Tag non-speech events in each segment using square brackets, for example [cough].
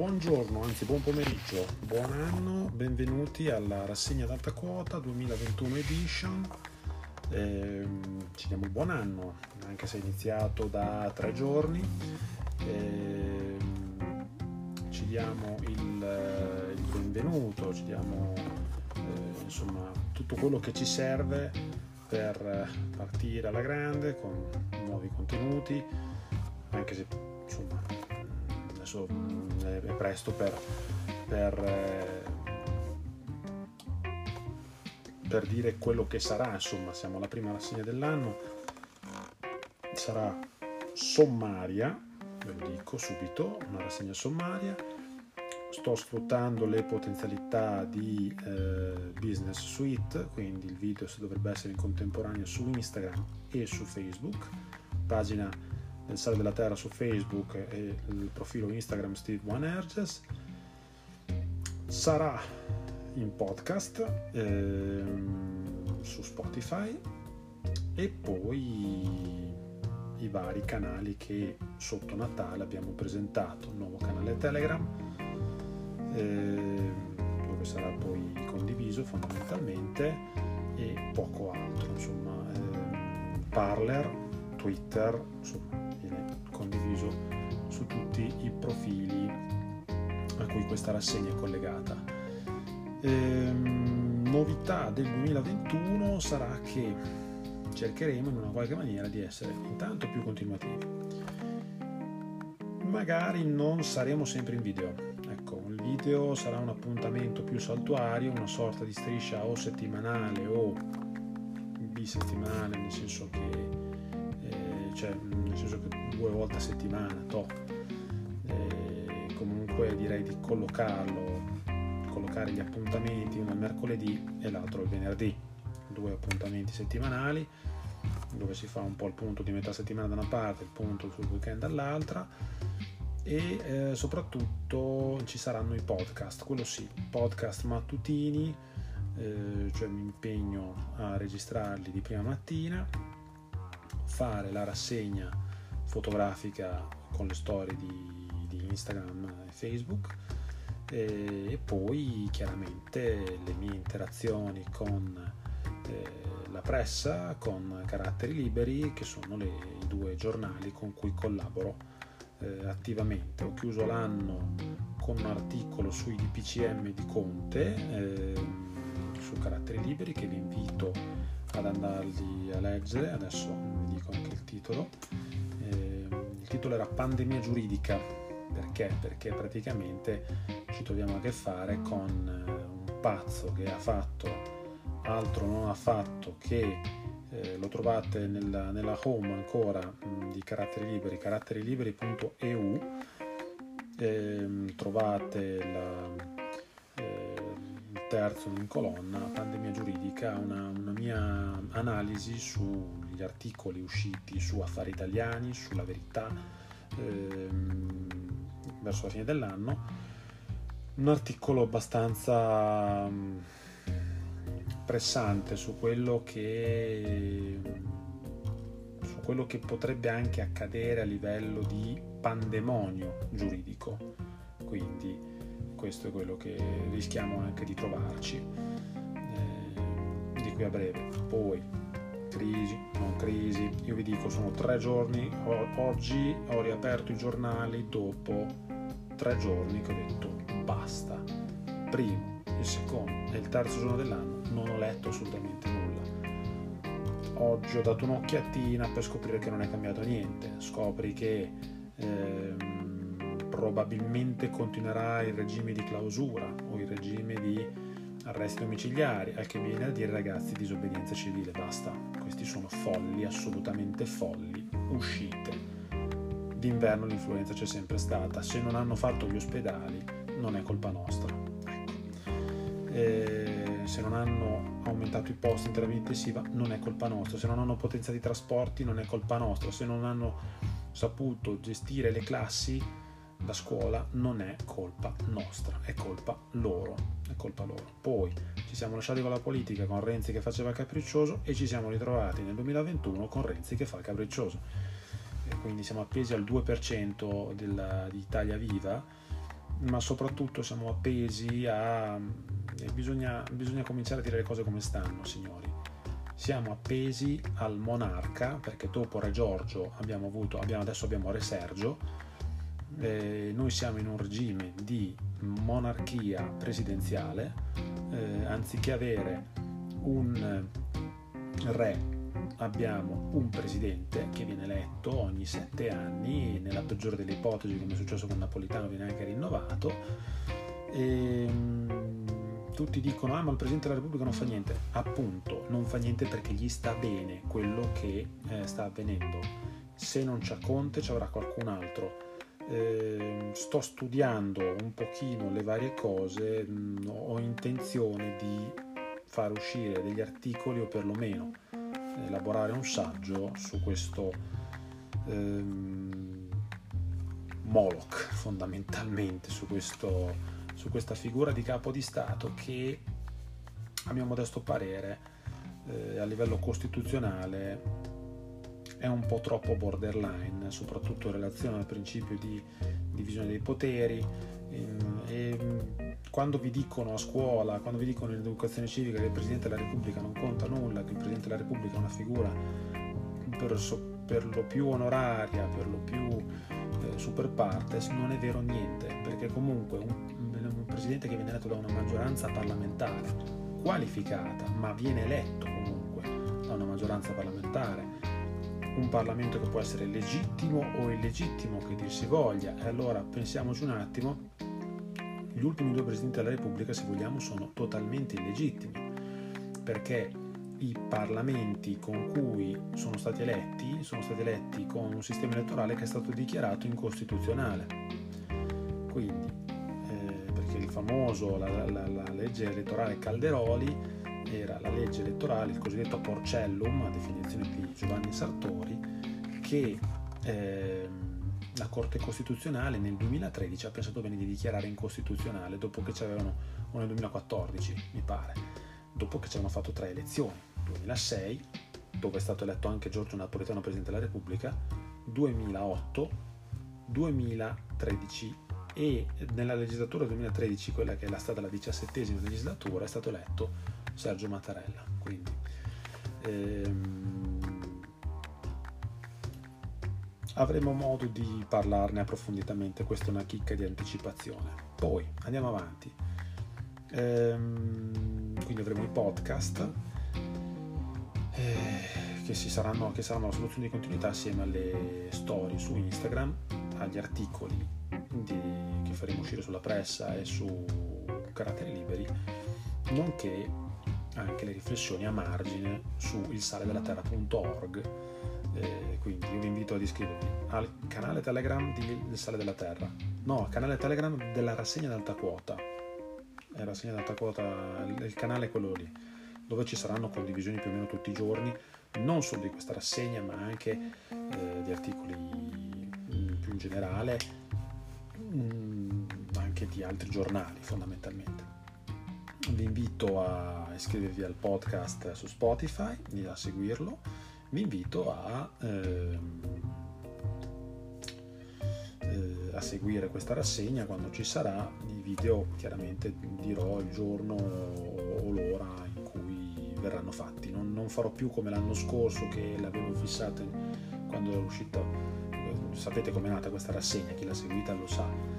Buongiorno, anzi buon pomeriggio, buon anno, benvenuti alla rassegna d'alta quota 2021 edition. Eh, ci diamo il buon anno, anche se è iniziato da tre giorni. Eh, ci diamo il, il, benvenuto, ci diamo eh, insomma tutto quello che ci serve per partire alla grande con nuovi contenuti, anche se insomma adesso mm, è presto per, per, eh, per dire quello che sarà, insomma siamo alla prima rassegna dell'anno, sarà sommaria, ve lo dico subito, una rassegna sommaria, sto sfruttando le potenzialità di eh, Business Suite, quindi il video dovrebbe essere in contemporanea su Instagram e su Facebook, pagina del Sale della Terra su Facebook e il profilo Instagram Steve One. Sarà in podcast ehm, su Spotify. E poi i vari canali che sotto Natale abbiamo presentato, un nuovo canale Telegram ehm, dove sarà poi condiviso fondamentalmente. E poco altro, insomma, ehm, Parler, Twitter, insomma, condiviso su tutti i profili a cui questa rassegna è collegata. Ehm, novità del 2021 sarà che cercheremo in una qualche maniera di essere intanto più continuativi. Magari non saremo sempre in video. Ecco, il video sarà un appuntamento più saltuario, una sorta di striscia o settimanale o bisettimanale, nel senso che cioè nel senso che due volte a settimana, to. E comunque direi di collocarlo, collocare gli appuntamenti, uno il mercoledì e l'altro il venerdì, due appuntamenti settimanali dove si fa un po' il punto di metà settimana da una parte, il punto sul weekend dall'altra e eh, soprattutto ci saranno i podcast, quello sì, podcast mattutini, eh, cioè mi impegno a registrarli di prima mattina fare la rassegna fotografica con le storie di, di Instagram e Facebook e, e, poi chiaramente le mie interazioni con eh, la pressa, con Caratteri Liberi che sono le, i due giornali con cui collaboro eh, attivamente. Ho chiuso l'anno con un articolo sui DPCM di Conte eh, su Caratteri Liberi che vi invito ad andarli a leggere, adesso vi dico anche il titolo. Eh, il titolo era Pandemia giuridica, perché? Perché praticamente ci troviamo a che fare con eh, un pazzo che ha fatto altro non ha fatto che eh, lo trovate nella, nella home ancora mh, di caratteri liberi, caratteriliberi.eu eh, trovate la, terzo in colonna, Pandemia giuridica, una, una mia analisi sugli articoli usciti su Affari Italiani, sulla verità ehm, verso la fine dell'anno. Un articolo abbastanza mm, pressante su quello che su quello che potrebbe anche accadere a livello di pandemonio giuridico. Quindi questo è quello che rischiamo anche di trovarci eh, di qui a breve. Poi, crisi, non crisi, io vi dico sono tre giorni, oggi ho riaperto i giornali dopo tre giorni che ho detto basta. Primo, il secondo e il terzo giorno dell'anno non ho letto assolutamente nulla. Oggi ho dato un'occhiatina per scoprire che non è cambiato niente. Scopri che... Eh, probabilmente continuerà il regime di clausura o il regime di arresti domiciliari, al che viene a dire ragazzi disobbedienza civile, basta, questi sono folli, assolutamente folli, uscite. D'inverno l'influenza c'è sempre stata, se non hanno fatto gli ospedali non è colpa nostra. Ecco. E se non hanno aumentato i posti in terapia intensiva non è colpa nostra, se non hanno potenziato i trasporti non è colpa nostra, se non hanno saputo gestire le classi la scuola non è colpa nostra, è colpa loro, è colpa loro. Poi ci siamo lasciati con la politica con Renzi che faceva il capriccioso e ci siamo ritrovati nel 2021 con Renzi che fa il capriccioso. E quindi siamo appesi al 2% della, di Italia Viva ma soprattutto siamo appesi a... Bisogna, bisogna cominciare a dire le cose come stanno, signori. Siamo appesi al monarca, perché dopo Re Giorgio abbiamo avuto, abbiamo, adesso abbiamo Re Sergio, eh, noi siamo in un regime di monarchia presidenziale, eh, anziché avere un re abbiamo un presidente che viene eletto ogni sette anni, nella peggiore delle ipotesi, come è successo con Napolitano, viene anche rinnovato. E, ehm, tutti dicono: Ah, ma il presidente della Repubblica non fa niente. Appunto, non fa niente perché gli sta bene quello che eh, sta avvenendo. Se non c'è Conte, ci avrà qualcun altro. Eh, sto studiando un pochino le varie cose, mh, ho intenzione di far uscire degli articoli o perlomeno elaborare un saggio su questo ehm, Moloch fondamentalmente, su, questo, su questa figura di capo di Stato che a mio modesto parere eh, a livello costituzionale è un po' troppo borderline, soprattutto in relazione al principio di divisione dei poteri. Ehm, e, quando vi dicono a scuola, quando vi dicono in educazione civica che il Presidente della Repubblica non conta nulla, che il Presidente della Repubblica è una figura per, per lo più onoraria, per lo più eh, super partes, non è vero niente, perché comunque un, un Presidente che viene eletto da una maggioranza parlamentare qualificata, ma viene eletto comunque da una maggioranza parlamentare, un Parlamento che può essere legittimo o illegittimo che dir si voglia, e allora pensiamoci un attimo gli ultimi due presidenti della Repubblica, se vogliamo, sono totalmente illegittimi, perché i parlamenti con cui sono stati eletti sono stati eletti con un sistema elettorale che è stato dichiarato incostituzionale. Quindi, eh, perché il famoso, la, la, la, legge elettorale Calderoli era la legge elettorale, il cosiddetto Porcellum, a definizione di Giovanni Sartori, che eh, la Corte Costituzionale nel 2013 ha pensato bene di dichiarare incostituzionale dopo che ci avevano, o nel 2014 mi pare, dopo che ci avevano fatto tre elezioni, 2006 dove è stato eletto anche Giorgio Napolitano Presidente della Repubblica, 2008, 2013 e nella legislatura 2013, quella che è stata la diciassettesima legislatura, è stato eletto Sergio Mattarella. Quindi, ehm, avremo modo di parlarne approfonditamente, questa è una chicca di anticipazione. Poi andiamo avanti. Ehm, quindi avremo i podcast eh, che, saranno, che saranno la soluzione di continuità assieme alle storie su Instagram, agli articoli di, che faremo uscire sulla pressa e su caratteri liberi, nonché anche le riflessioni a margine su il sale della terra.org eh, quindi io vi invito ad iscrivervi al canale Telegram di Il Sale della Terra. No, al canale Telegram della rassegna d'alta quota. È rassegna d'alta quota, il canale è quello lì, dove ci saranno condivisioni più o meno tutti i giorni, non solo di questa rassegna, ma anche eh, di articoli più in generale, mh, mm, anche di altri giornali fondamentalmente. Vi invito a iscrivervi al podcast su Spotify e a seguirlo vi invito a, ehm, eh, a seguire questa rassegna quando ci sarà. I video chiaramente dirò il giorno o l'ora in cui verranno fatti. Non, non farò più come l'anno scorso che l'avevo fissata quando era uscita. Sapete com'è nata questa rassegna, chi l'ha seguita lo sa.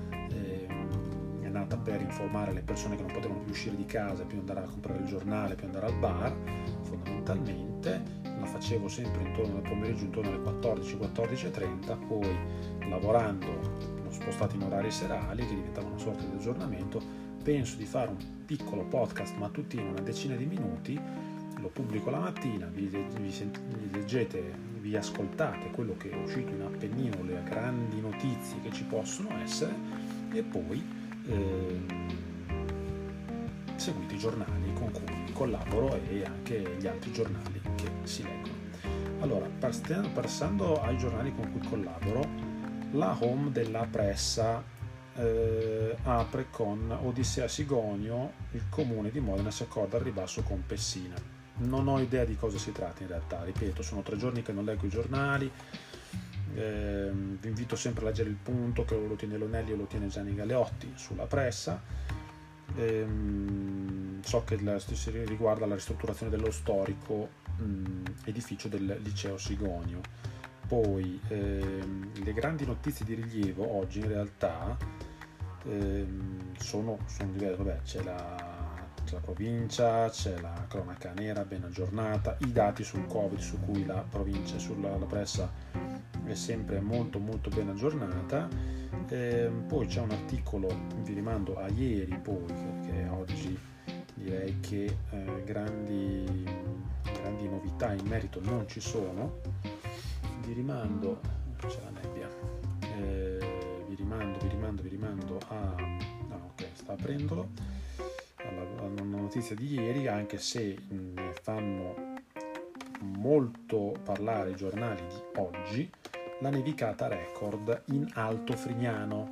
Nata per informare le persone che non potevano più uscire di casa, più andare a comprare il giornale, più andare al bar, fondamentalmente la facevo sempre intorno al pomeriggio, intorno alle 14, 14.30, poi lavorando l'ho spostato in orari serali che diventavano una sorta di aggiornamento, penso di fare un piccolo podcast mattutino, una decina di minuti, lo pubblico la mattina, vi, vi, vi leggete, vi ascoltate quello che è uscito in Appennino, le grandi notizie che ci possono essere e poi eh, seguite i giornali con cui collaboro e anche gli altri giornali che si leggono. Allora, passando ai giornali con cui collaboro, la home della Pressa eh, apre con Odissea Sigonio, il comune di Modena si accorda al ribasso con Pessina. Non ho idea di cosa si tratta in realtà, ripeto, sono tre giorni che non leggo i giornali, Eh, vi invito sempre a leggere il punto che lo tiene Lonelli o lo tiene Gianni Galeotti sulla pressa. Eh, so che la, si riguarda la ristrutturazione dello storico mh, edificio del liceo Sigonio. Poi ehm, le grandi notizie di rilievo oggi in realtà ehm, sono, sono diverse. Vabbè, c'è la la provincia, c'è la cronaca nera ben aggiornata, i dati sul Covid su cui la provincia e sulla la pressa è sempre molto molto ben aggiornata. Eh, poi c'è un articolo, vi rimando a ieri poi, perché oggi direi che eh, grandi, grandi novità in merito non ci sono. Vi rimando, c'è la nebbia, eh, vi rimando, vi rimando, vi rimando a... Ah, ok, sta aprendolo alla, notizia di ieri, anche se ne fanno molto parlare i giornali di oggi, la nevicata record in Alto Frignano.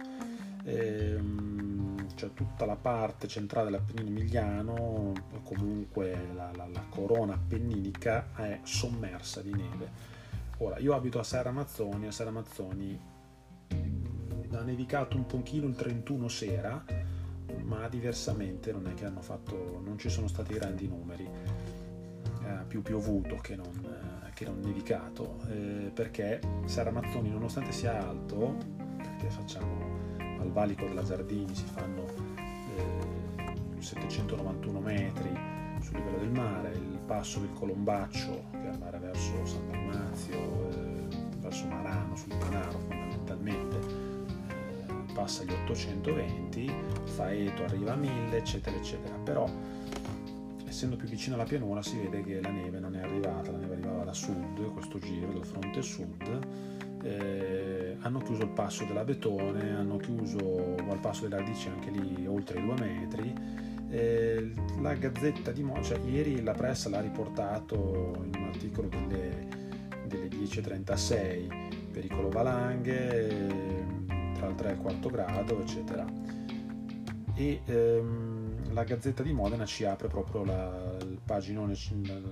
Ehm, cioè tutta la parte centrale dell'Appennino Emiliano, comunque la, la, la, corona appenninica è sommersa di neve. Ora, io abito a Serra Mazzoni, a Serra Mazzoni ha nevicato un pochino il 31 sera, ma diversamente non è che hanno fatto, non ci sono stati grandi numeri, eh, più piovuto che non, eh, che non nevicato, eh, perché Serramazzoni nonostante sia alto, perché facciamo al valico della Giardini si fanno 791 eh, metri sul livello del mare, il passo del Colombaccio che è andare verso San Dalmazio, eh, verso Marano, sul Panaro fondamentalmente, passa gli 820, Faeto arriva a 1000, eccetera, eccetera. Però, essendo più vicino alla pianura, si vede che la neve non è arrivata, la neve arrivava da sud, questo giro dal fronte sud. Eh, hanno chiuso il passo della Betone, hanno chiuso al passo della Radici anche lì oltre i due metri. Eh, la Gazzetta di Mo, cioè ieri la pressa l'ha riportato in un articolo delle, delle 10.36, pericolo valanghe tra il 3 e il 4 grado, eccetera. E ehm, la Gazzetta di Modena ci apre proprio la, paginone,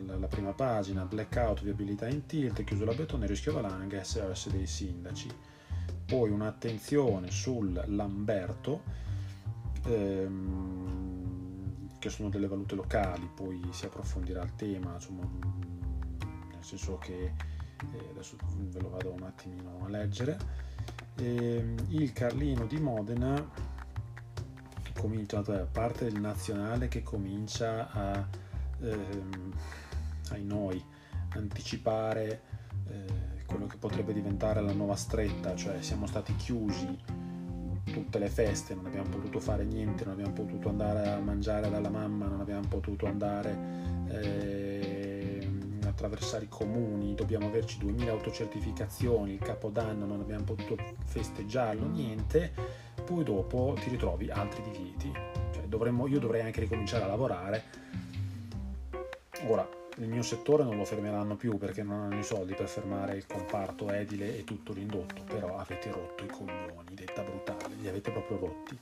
la, la, prima pagina, blackout, viabilità in tilt, chiuso la betone, rischio valanga, SOS dei sindaci. Poi un'attenzione sul Lamberto, ehm, che sono delle valute locali, poi si approfondirà il tema, insomma, nel senso che eh, adesso ve lo vado un attimino a leggere eh, il Carlino di Modena comincia, a parte il nazionale che comincia a, ehm, ai noi, anticipare eh, quello che potrebbe diventare la nuova stretta, cioè siamo stati chiusi tutte le feste, non abbiamo potuto fare niente, non abbiamo potuto andare a mangiare dalla mamma, non abbiamo potuto andare eh, attraversare i comuni, dobbiamo averci 2000 autocertificazioni, il capodanno non abbiamo potuto festeggiarlo, niente, poi dopo ti ritrovi altri divieti. Cioè, dovremmo, io dovrei anche ricominciare a lavorare. Ora, il mio settore non lo fermeranno più perché non hanno i soldi per fermare il comparto edile e tutto l'indotto, però avete rotto i coglioni, detta brutale, li avete proprio rotti.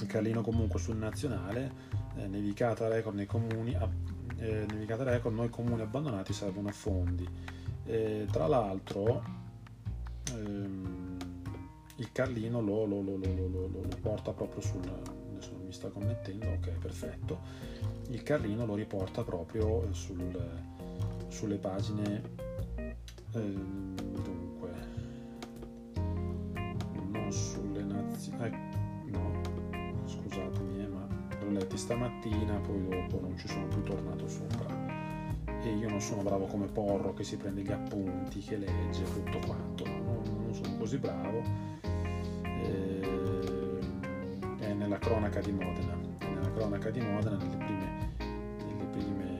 Il Carlino comunque sul nazionale, eh, nevicata record nei comuni, eh, Nevicata Record, noi comuni abbandonati servono fondi. Eh, tra l'altro ehm, il Carlino lo, lo, lo, lo, porta proprio sul... adesso mi sta connettendo, ok perfetto. Il Carlino lo riporta proprio sul, sulle pagine... Ehm, dunque, non sulle nazioni... Eh, no, scusatemi, eh, ma l'ho letti stamattina, poi dopo non ci sono più tornato sopra. E io non sono bravo come Porro che si prende gli appunti, che legge tutto quanto, non, non sono così bravo. Nella cronaca di Modena, nella cronaca di Modena nelle prime, nelle prime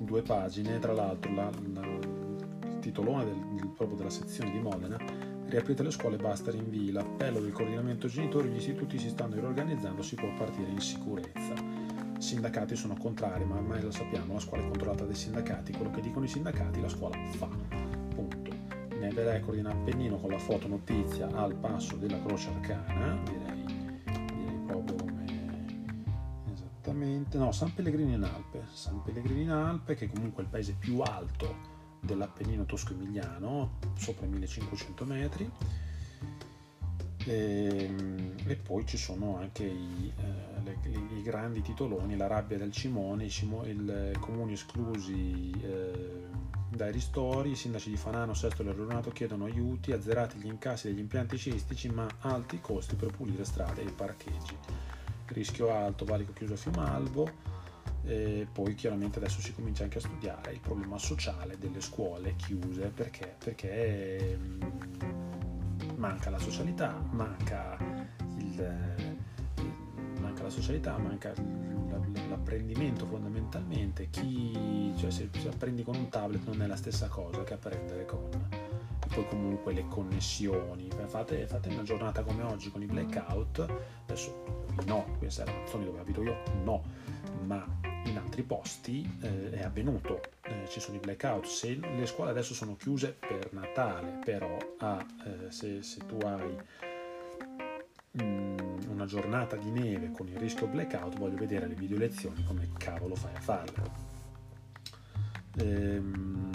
due pagine, tra l'altro la, la, il titolone del, del, proprio della sezione di Modena riaprite le scuole, basta rinvii. L'appello del coordinamento genitori, gli istituti si stanno riorganizzando, si può partire in sicurezza. Sindacati sono contrari, ma ormai lo sappiamo, la scuola è controllata dai sindacati, quello che dicono i sindacati la scuola fa. Punto. Neve record in Appennino con la foto notizia al passo della Croce Arcana, direi esattamente, no, San Pellegrino in Alpe, San Pellegrino in Alpe che comunque è il paese più alto dell'Appennino tosco-emiliano, sopra i 1500 metri. E, ehm, e, poi ci sono anche i, eh, le, i, grandi titoloni, la rabbia del Cimone, i, comuni esclusi eh, dai ristori, i sindaci di Fanano, Sesto e L'Aggiornato chiedono aiuti, azzerati gli incassi degli impianti cestici ma alti costi per pulire strade e parcheggi. Rischio alto, valico chiuso a Fiumalbo, e poi chiaramente adesso si comincia anche a studiare il problema sociale delle scuole chiuse perché, perché mm, manca la socialità, manca, il, manca la socialità, manca l'apprendimento fondamentalmente. Chi, cioè se, se apprendi con un tablet non è la stessa cosa che apprendere con poi comunque le connessioni. Fate, fate, una giornata come oggi con i blackout, adesso no, questa è la zona dove abito io, no, ma in altri posti eh, è avvenuto, eh, ci sono i blackout, se le scuole adesso sono chiuse per Natale, però ah, eh, se, se, tu hai mm, una giornata di neve con il rischio blackout, voglio vedere le video lezioni come cavolo fai a farle. Ehm,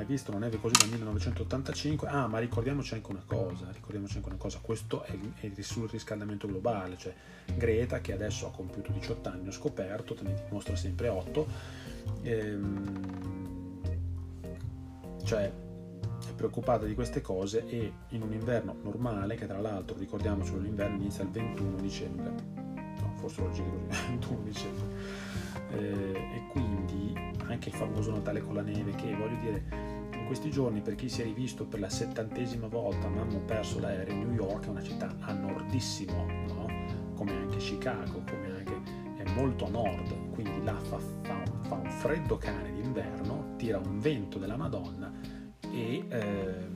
ma hai visto, non neve così dal 1985. Ah, ma ricordiamoci anche una cosa, ricordiamoci anche una cosa, questo è, è sul riscaldamento globale, cioè Greta che adesso ha compiuto 18 anni, ho scoperto, te ne dimostra sempre 8, ehm, cioè è preoccupata di queste cose e in un inverno normale, che tra l'altro ricordiamoci l'inverno inizia il 21 dicembre, forse il 21 dicembre eh, e quindi anche il famoso Natale con la neve che voglio dire in questi giorni per chi si è rivisto per la settantesima volta ma hanno perso l'aereo New York è una città a nordissimo no? come anche Chicago come anche è molto a nord quindi là fa, fa, fa un freddo cane d'inverno tira un vento della madonna e eh,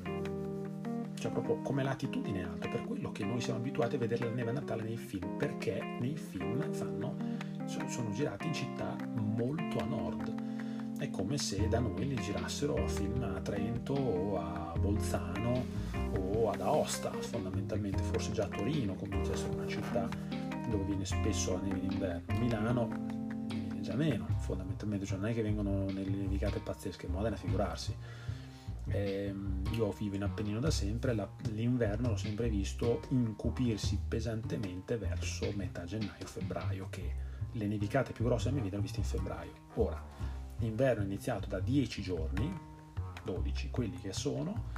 cioè proprio come latitudine alta per quello che noi siamo abituati a vedere la neve a Natale nei film perché nei film fanno sono girati in città molto a nord. È come se da noi li girassero a film a Trento o a Bolzano o ad Aosta, fondamentalmente, forse già a Torino comincia a essere una città dove viene spesso la neve d'inverno. Milano viene già meno, fondamentalmente, cioè non è che vengono nelle nevicate pazzesche, Modena figurarsi. Eh, io vivo in Appennino da sempre, la, l'inverno l'ho sempre visto incupirsi pesantemente verso metà gennaio-febbraio, che le nevicate più grosse della mia vita le ho viste in febbraio. Ora, l'inverno è iniziato da 10 giorni, 12 quelli che sono,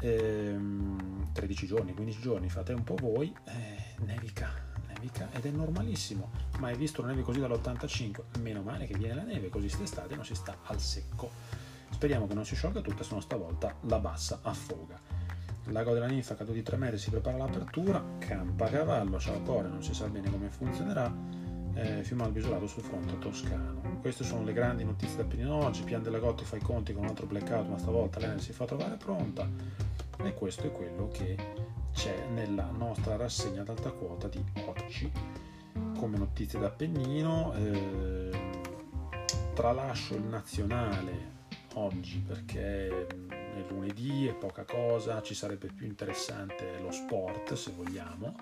ehm, 13 giorni, 15 giorni, fate un po' voi, eh, nevica, nevica ed è normalissimo. Ma hai visto la neve così dall'85? Meno male che viene la neve, così quest'estate non si sta al secco. Speriamo che non si sciolga tutta, se no stavolta la bassa affoga. Lago della ninfa caduto di 3 metri si prepara all'apertura, campa a cavallo, ciao core, non si sa bene come funzionerà eh, Fiumalbo isolato sul fronte toscano. Queste sono le grandi notizie da Pennino oggi. Pian della Gotti fa i conti con un altro blackout, ma stavolta l'Enel si fa trovare pronta. E questo è quello che c'è nella nostra rassegna ad alta quota di oggi. Come notizie da Pennino, eh, tralascio il nazionale oggi perché è lunedì, è poca cosa, ci sarebbe più interessante lo sport se vogliamo.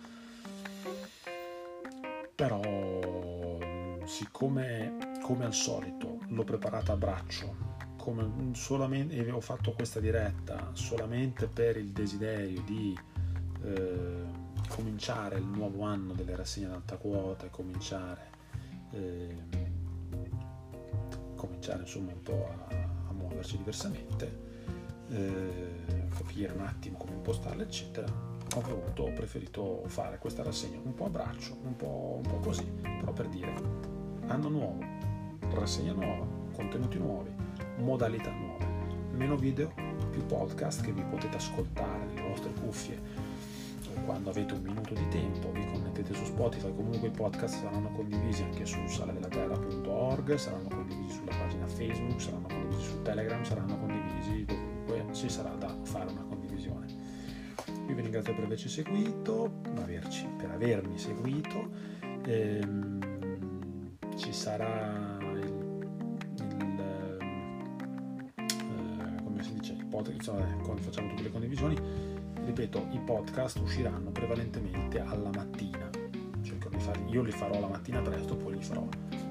Però siccome come al solito l'ho preparata a braccio come solamente, e ho fatto questa diretta solamente per il desiderio di eh, cominciare il nuovo anno delle rassegne ad alta quota e cominciare, eh, cominciare insomma un po' a, muoverci diversamente eh, capire un attimo come impostarle eccetera. Ho voluto, ho preferito fare questa rassegna un po' a braccio, un po', un po così, però per dire anno nuovo, rassegna nuova, contenuti nuovi, modalità nuove, meno video, più podcast che vi potete ascoltare nelle vostre cuffie. Quando avete un minuto di tempo vi connettete su Spotify comunque i podcast saranno condivisi anche su saladellaterra.org saranno Facebook saranno condivisi su Telegram saranno condivisi dovunque ci sarà da fare una io vi ringrazio per averci seguito, averci, per avermi seguito. Ehm, ci sarà il, il eh, come si dice, il podcast, insomma, quando facciamo tutte le condivisioni, ripeto, i podcast usciranno prevalentemente alla mattina. Fare, io li farò la mattina presto, poi li farò,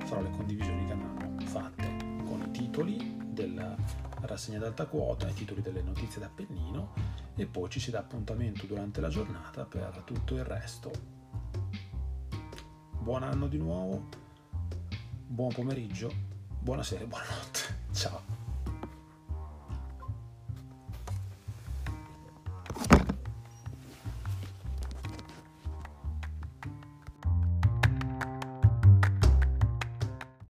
farò le condivisioni che andranno fatte titoli della rassegna d'alta quota, i titoli delle notizie d'Appennino e poi ci si dà appuntamento durante la giornata per tutto il resto. Buon anno di nuovo, buon pomeriggio, buonasera e buonanotte. [laughs] Ciao.